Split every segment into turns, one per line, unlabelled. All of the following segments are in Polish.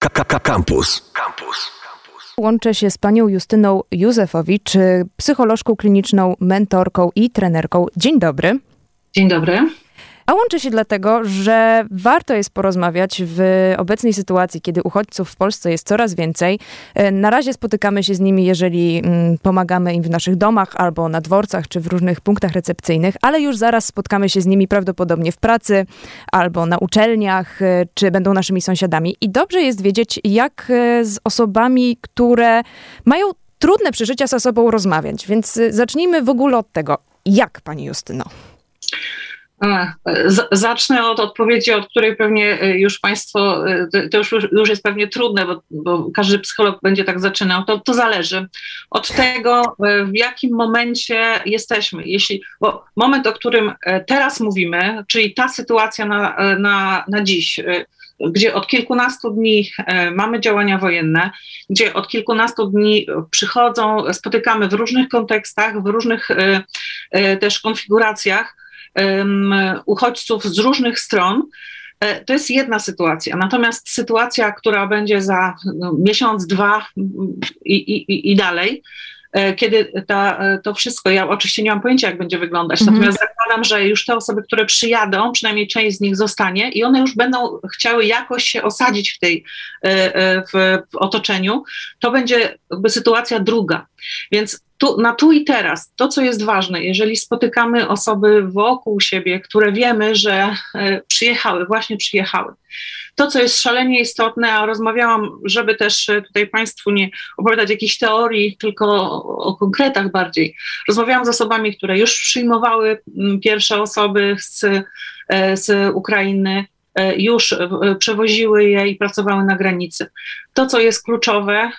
Campus. Campus.
Łączę się z panią Justyną Józefowicz, psycholożką kliniczną, mentorką i trenerką. Dzień dobry.
Dzień dobry.
A łączę się dlatego, że warto jest porozmawiać w obecnej sytuacji, kiedy uchodźców w Polsce jest coraz więcej. E, na razie spotykamy się z nimi, jeżeli mm, pomagamy im w naszych domach albo na dworcach czy w różnych punktach recepcyjnych, ale już zaraz spotkamy się z nimi prawdopodobnie w pracy albo na uczelniach, e, czy będą naszymi sąsiadami. I dobrze jest wiedzieć, jak e, z osobami, które mają trudne przeżycia ze sobą rozmawiać. Więc zacznijmy w ogóle od tego. Jak, pani Justyno?
Zacznę od odpowiedzi, od której pewnie e, już Państwo, e, to już, już jest pewnie trudne, bo, bo każdy psycholog będzie tak zaczynał. To, to zależy od tego, e, w jakim momencie jesteśmy. Jeśli, bo moment, o którym teraz mówimy, czyli ta sytuacja na, na, na dziś, gdzie od kilkunastu dni mamy działania wojenne, gdzie od kilkunastu dni przychodzą, spotykamy w różnych kontekstach, w różnych też konfiguracjach uchodźców z różnych stron. E, to jest jedna sytuacja. Natomiast sytuacja, która będzie za no, miesiąc, dwa i, i, i dalej, e, kiedy ta, e, to wszystko, ja oczywiście nie mam pojęcia, jak będzie wyglądać, mhm. natomiast zakładam, że już te osoby, które przyjadą, przynajmniej część z nich zostanie i one już będą chciały jakoś się osadzić w tej, w, w otoczeniu, to będzie jakby sytuacja druga. Więc tu, na tu i teraz, to co jest ważne, jeżeli spotykamy osoby wokół siebie, które wiemy, że e, przyjechały, właśnie przyjechały. To, co jest szalenie istotne, a rozmawiałam, żeby też e, tutaj Państwu nie opowiadać jakichś teorii, tylko o, o konkretach bardziej. Rozmawiałam z osobami, które już przyjmowały pierwsze osoby z, e, z Ukrainy, już przewoziły je i pracowały na granicy. To, co jest kluczowe,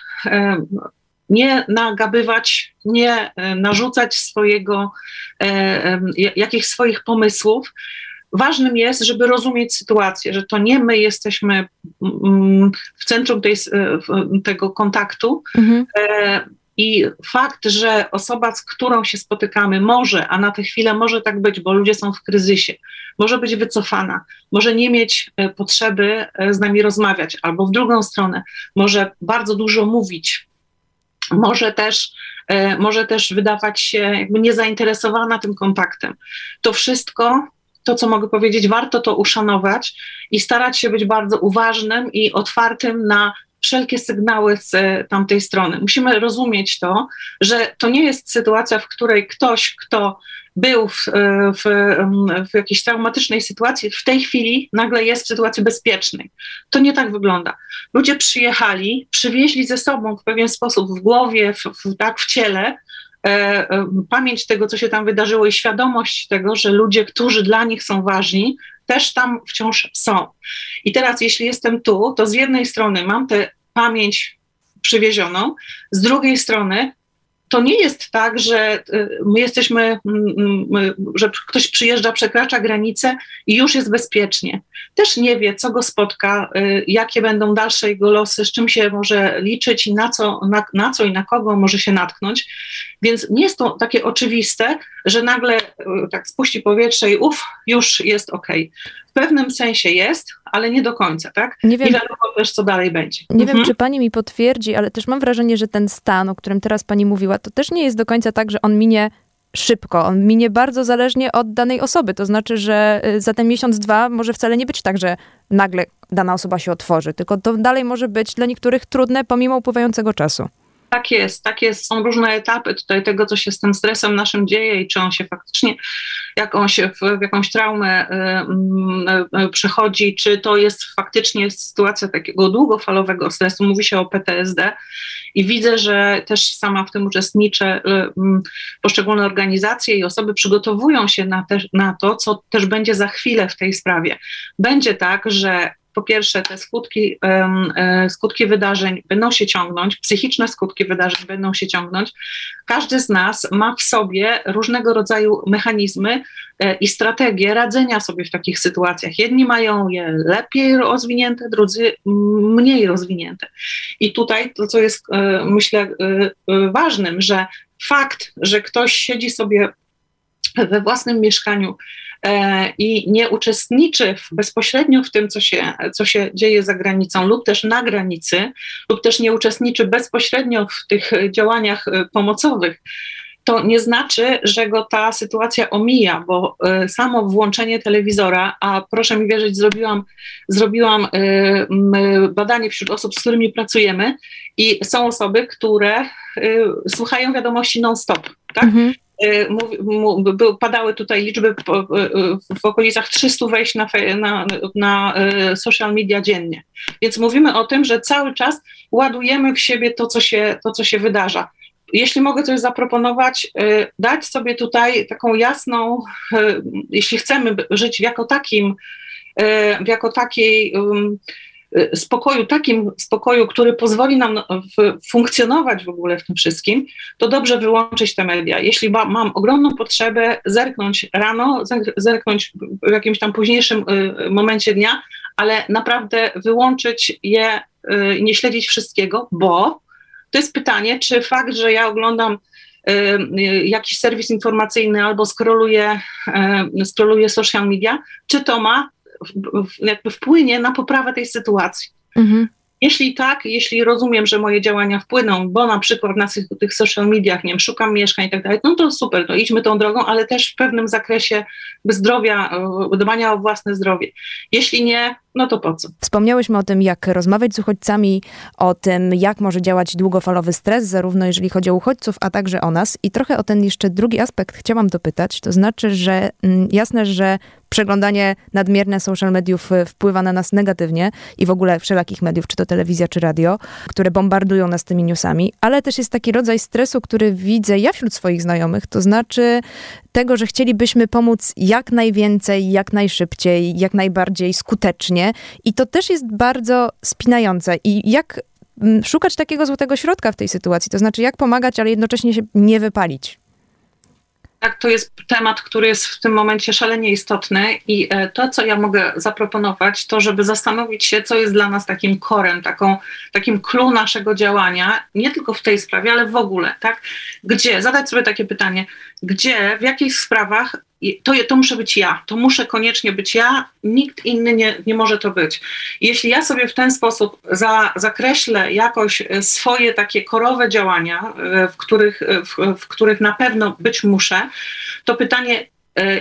nie nagabywać, nie e, narzucać swojego, e, e, jakichś swoich pomysłów. Ważnym jest, żeby rozumieć sytuację, że to nie my jesteśmy mm, w centrum tej, tego kontaktu. Mhm. I fakt, że osoba, z którą się spotykamy, może, a na tę chwilę może tak być, bo ludzie są w kryzysie, może być wycofana, może nie mieć potrzeby z nami rozmawiać, albo w drugą stronę, może bardzo dużo mówić, może też, e, może też wydawać się jakby niezainteresowana tym kontaktem. To wszystko, to co mogę powiedzieć, warto to uszanować i starać się być bardzo uważnym i otwartym na wszelkie sygnały z e, tamtej strony. Musimy rozumieć to, że to nie jest sytuacja, w której ktoś, kto był w, e, w, w, jakiejś traumatycznej sytuacji, w tej chwili nagle jest w sytuacji bezpiecznej. To nie tak wygląda. Ludzie przyjechali, przywieźli ze sobą w pewien sposób w głowie, w, w tak w ciele, e, e, pamięć tego, co się tam wydarzyło i świadomość tego, że ludzie, którzy dla nich są ważni, też tam wciąż są. I teraz, jeśli jestem tu, to z jednej strony mam tę pamięć przywiezioną, z drugiej strony to nie jest tak, że y, my jesteśmy, mm, mm, że ktoś przyjeżdża, przekracza granicę i już jest bezpiecznie. Też nie wie, co go spotka, y, jakie będą dalsze jego losy, z czym się może liczyć i na co, na, na co i na kogo może się natknąć. Więc nie jest to takie oczywiste, że nagle y, tak spuści powietrze i uff, już jest ok. W pewnym sensie jest, ale nie do końca, tak? Nie, wiem, nie wiadomo też, co dalej będzie.
Nie mhm. wiem, czy pani mi potwierdzi, ale też mam wrażenie, że ten stan, o którym teraz pani mówiła, to też nie jest do końca tak, że on minie szybko. On minie bardzo zależnie od danej osoby. To znaczy, że y, za ten miesiąc, dwa może wcale nie być tak, że nagle dana osoba się otworzy, tylko to dalej może być dla niektórych trudne pomimo upływającego czasu.
Tak jest, tak jest. Są różne etapy tutaj tego, co się z tym stresem naszym dzieje i czy on się faktycznie, jak on się w, w jakąś traumę y, y, y, przechodzi, czy to jest faktycznie sytuacja takiego długofalowego stresu. Mówi się o PTSD i widzę, że też sama w tym uczestniczę. Poszczególne organizacje i osoby przygotowują się na, te, na to, co też będzie za chwilę w tej sprawie. Będzie tak, że po pierwsze te skutki, e, skutki wydarzeń będą się ciągnąć, psychiczne skutki wydarzeń będą się ciągnąć. Każdy z nas ma w sobie różnego rodzaju mechanizmy e, i strategie radzenia sobie w takich sytuacjach. Jedni mają je lepiej rozwinięte, drudzy mniej rozwinięte. I tutaj to, co jest e, myślę ważnym, że fakt, że ktoś siedzi sobie we własnym mieszkaniu i nie uczestniczy bezpośrednio w tym, co się, co się dzieje za granicą, lub też na granicy, lub też nie uczestniczy bezpośrednio w tych działaniach pomocowych, to nie znaczy, że go ta sytuacja omija, bo y, samo włączenie telewizora, a proszę mi wierzyć, zrobiłam, zrobiłam badanie wśród osób, z którymi pracujemy i są osoby, które słuchają wiadomości non-stop, tak? Mhm. Padały tutaj liczby w okolicach 300 wejść na, na, na social media dziennie. Więc mówimy o tym, że cały czas ładujemy w siebie to, co się, to, co się wydarza jeśli mogę coś zaproponować, y, dać sobie tutaj taką jasną, y, jeśli chcemy żyć jako takim, y, jako takiej spokoju, takim spokoju, który pozwoli nam funkcjonować w ogóle w tym wszystkim, to dobrze wyłączyć te media. Jeśli mam ogromną potrzebę zerknąć rano, zerknąć w jakimś tam późniejszym momencie dnia, ale naprawdę wyłączyć je, nie śledzić wszystkiego, bo to jest pytanie, czy fakt, że ja oglądam y, y, jakiś serwis informacyjny albo scrolluję, y, scrolluję social media, czy to ma jakby wpłynie na poprawę tej sytuacji. Mhm. Jeśli tak, jeśli rozumiem, że moje działania wpłyną, bo na przykład na tych, tych social mediach, nie wiem, szukam mieszkań i tak dalej, no to super, to idźmy tą drogą, ale też w pewnym zakresie zdrowia, dbania o własne zdrowie. Jeśli nie, no to po co?
Wspomniałyśmy o tym, jak rozmawiać z uchodźcami, o tym, jak może działać długofalowy stres, zarówno jeżeli chodzi o uchodźców, a także o nas. I trochę o ten jeszcze drugi aspekt chciałam dopytać. To znaczy, że mm, jasne, że przeglądanie nadmierne social mediów e, wpływa na nas negatywnie i w ogóle wszelakich mediów, czy to telewizja, czy radio, które bombardują nas tymi newsami, ale też jest taki rodzaj stresu, który widzę ja wśród swoich znajomych, to znaczy tego, że chcielibyśmy pomóc jak najwięcej, jak najszybciej, jak najbardziej skutecznie i to też jest bardzo spinające. I jak mm, szukać takiego złotego środka w tej sytuacji, to znaczy jak pomagać, ale jednocześnie się nie wypalić?
Tak, to jest temat, który jest w tym momencie szalenie istotny i e, to, co ja mogę zaproponować, to żeby zastanowić się, co jest dla nas takim korem, taką, takim clue naszego działania, nie tylko w tej sprawie, ale w ogóle, tak? Gdzie, zadać sobie takie pytanie, gdzie, w jakich sprawach to, to muszę być ja, to muszę koniecznie być ja, nikt inny nie, nie może to być. Jeśli ja sobie w ten sposób za, zakreślę jakoś swoje takie korowe działania, e, w których, e, w, w których na pewno być muszę, to pytanie, e,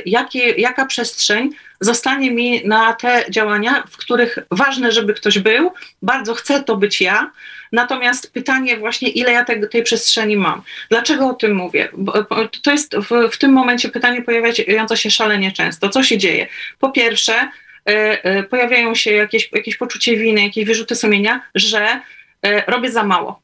jakie, jaka przestrzeń zostanie mi na te działania, w których ważne, żeby ktoś był, bardzo chcę to być ja, natomiast pytanie właśnie, ile ja te, tej przestrzeni mam. Dlaczego o tym mówię? Bo, to jest w, w tym momencie pytanie pojawiające się szalenie często. Co się dzieje? Po pierwsze, y, y, pojawiają się jakieś, jakieś poczucie winy, jakieś wyrzuty sumienia, że y, robię za mało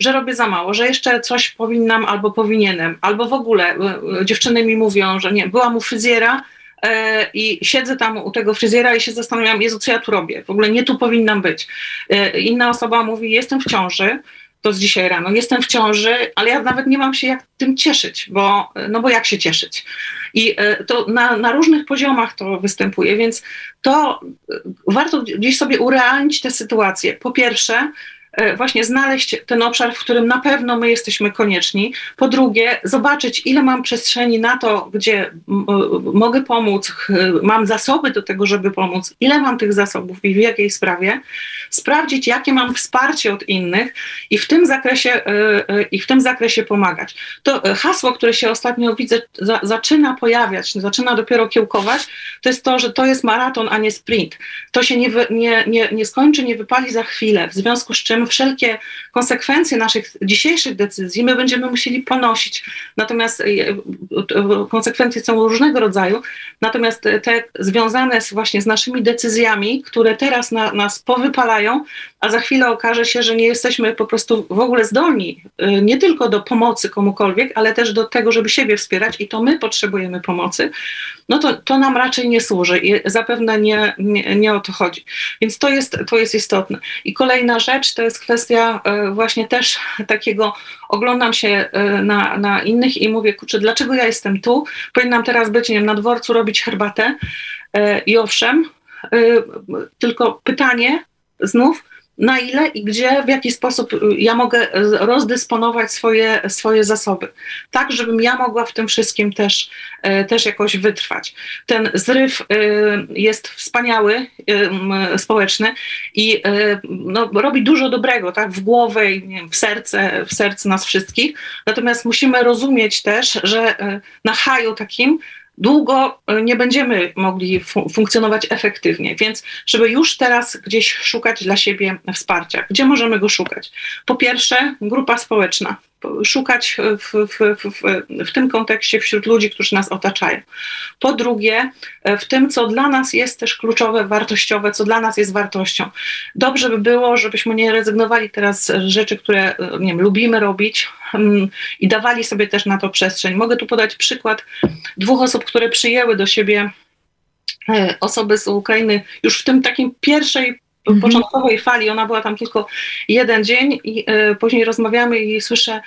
że robię za mało, że jeszcze coś powinnam albo powinienem, albo w ogóle dziewczyny mi mówią, że nie, byłam u fryzjera, E, i siedzę tam u tego fryzjera i się zastanawiam, Jezu, co ja tu robię? W ogóle nie tu powinnam być. E, inna osoba mówi, jestem w ciąży, to z dzisiaj rano, jestem w ciąży, ale ja nawet nie mam się jak tym cieszyć, bo, no bo jak się cieszyć? I e, to na, na różnych poziomach to występuje, więc to warto gdzieś sobie urealnić tę sytuację. Po pierwsze, E, właśnie znaleźć ten obszar, w którym na pewno my jesteśmy konieczni. Po drugie, zobaczyć, ile mam przestrzeni na to, gdzie mogę pomóc, mam zasoby do tego, żeby pomóc, ile mam tych zasobów i w jakiej sprawie. Sprawdzić, jakie mam wsparcie od innych i w tym zakresie, e, e, i w tym zakresie pomagać. To hasło, które się ostatnio widzę, za, zaczyna pojawiać, zaczyna dopiero kiełkować, to jest to, że to jest maraton, a nie sprint. To się nie, nie, nie, nie skończy, nie wypali za chwilę, w związku z czym wszelkie konsekwencje naszych dzisiejszych decyzji my będziemy musieli ponosić. Natomiast konsekwencje są różnego rodzaju, natomiast te związane z, właśnie z naszymi decyzjami, które teraz na, nas powypalają, a za chwilę okaże się, że nie jesteśmy po prostu w ogóle zdolni e, nie tylko do pomocy komukolwiek, ale też do tego, żeby siebie wspierać i to my potrzebujemy pomocy, no to, to nam raczej nie służy i zapewne nie, nie, nie o to chodzi. Więc to jest, to jest istotne. I kolejna rzecz to jest kwestia e, właśnie też takiego, oglądam się e, na, na innych i mówię, kurczę, dlaczego ja jestem tu? Powinnam teraz być, nie wiem, na dworcu robić herbatę. I owszem, tylko pytanie znów, na ile i gdzie, w jaki sposób ja mogę rozdysponować swoje, swoje zasoby, tak, żebym ja mogła w tym wszystkim też, też jakoś wytrwać. Ten zryw jest wspaniały, społeczny i no, robi dużo dobrego, tak, w głowę i wiem, w serce, w serce nas wszystkich, natomiast musimy rozumieć też, że na haju takim długo e, nie będziemy mogli funkcjonować efektywnie. Więc, żeby już teraz gdzieś szukać dla siebie wsparcia, gdzie możemy go szukać? Po pierwsze, grupa społeczna szukać w, w, w, w, tym kontekście wśród ludzi, którzy nas otaczają. Po drugie, w tym, co dla nas jest też kluczowe, wartościowe, co dla nas jest wartością. Dobrze by było, żebyśmy nie rezygnowali teraz z rzeczy, które nie wiem, lubimy robić mm, i dawali sobie też na to przestrzeń. Mogę tu podać przykład dwóch osób, które przyjęły do siebie e, osoby z Ukrainy już w tym takim pierwszej mhm. początkowej fali, ona była tam tylko jeden dzień i y, później rozmawiamy i słyszę,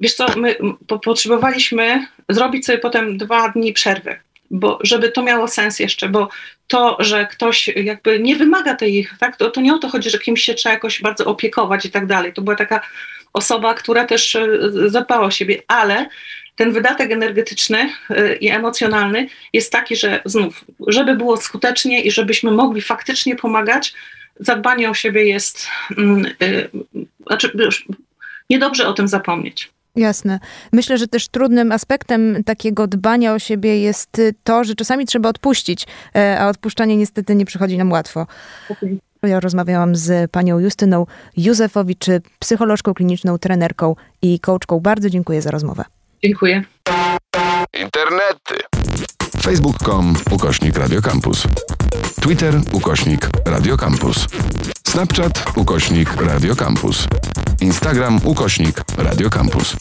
wiesz co, my po, potrzebowaliśmy zrobić sobie potem dwa dni przerwy, bo żeby to miało sens jeszcze, bo to, że ktoś jakby nie wymaga tej, tak, to, to nie o to chodzi, że kimś się trzeba jakoś bardzo opiekować i tak dalej. To była taka osoba, która też e, zadbała o siebie, ale ten wydatek energetyczny i emocjonalny jest taki, że znów, żeby było skutecznie i żebyśmy mogli faktycznie pomagać, zadbanie o siebie jest, mm, y, znaczy niedobrze o tym zapomnieć.
Jasne. Myślę, że też trudnym aspektem takiego dbania o siebie jest to, że czasami trzeba odpuścić, e, a odpuszczanie niestety nie przychodzi nam łatwo. Ja rozmawiałam z panią Justyną Józefowicz, psycholożką kliniczną, trenerką i coachką. Bardzo dziękuję za rozmowę.
Dziękuję.
Internety. Facebook.com ukośnik Radiocampus. Twitter ukośnik Radiocampus. Snapchat ukośnik Radiocampus. Instagram ukośnik Radiocampus.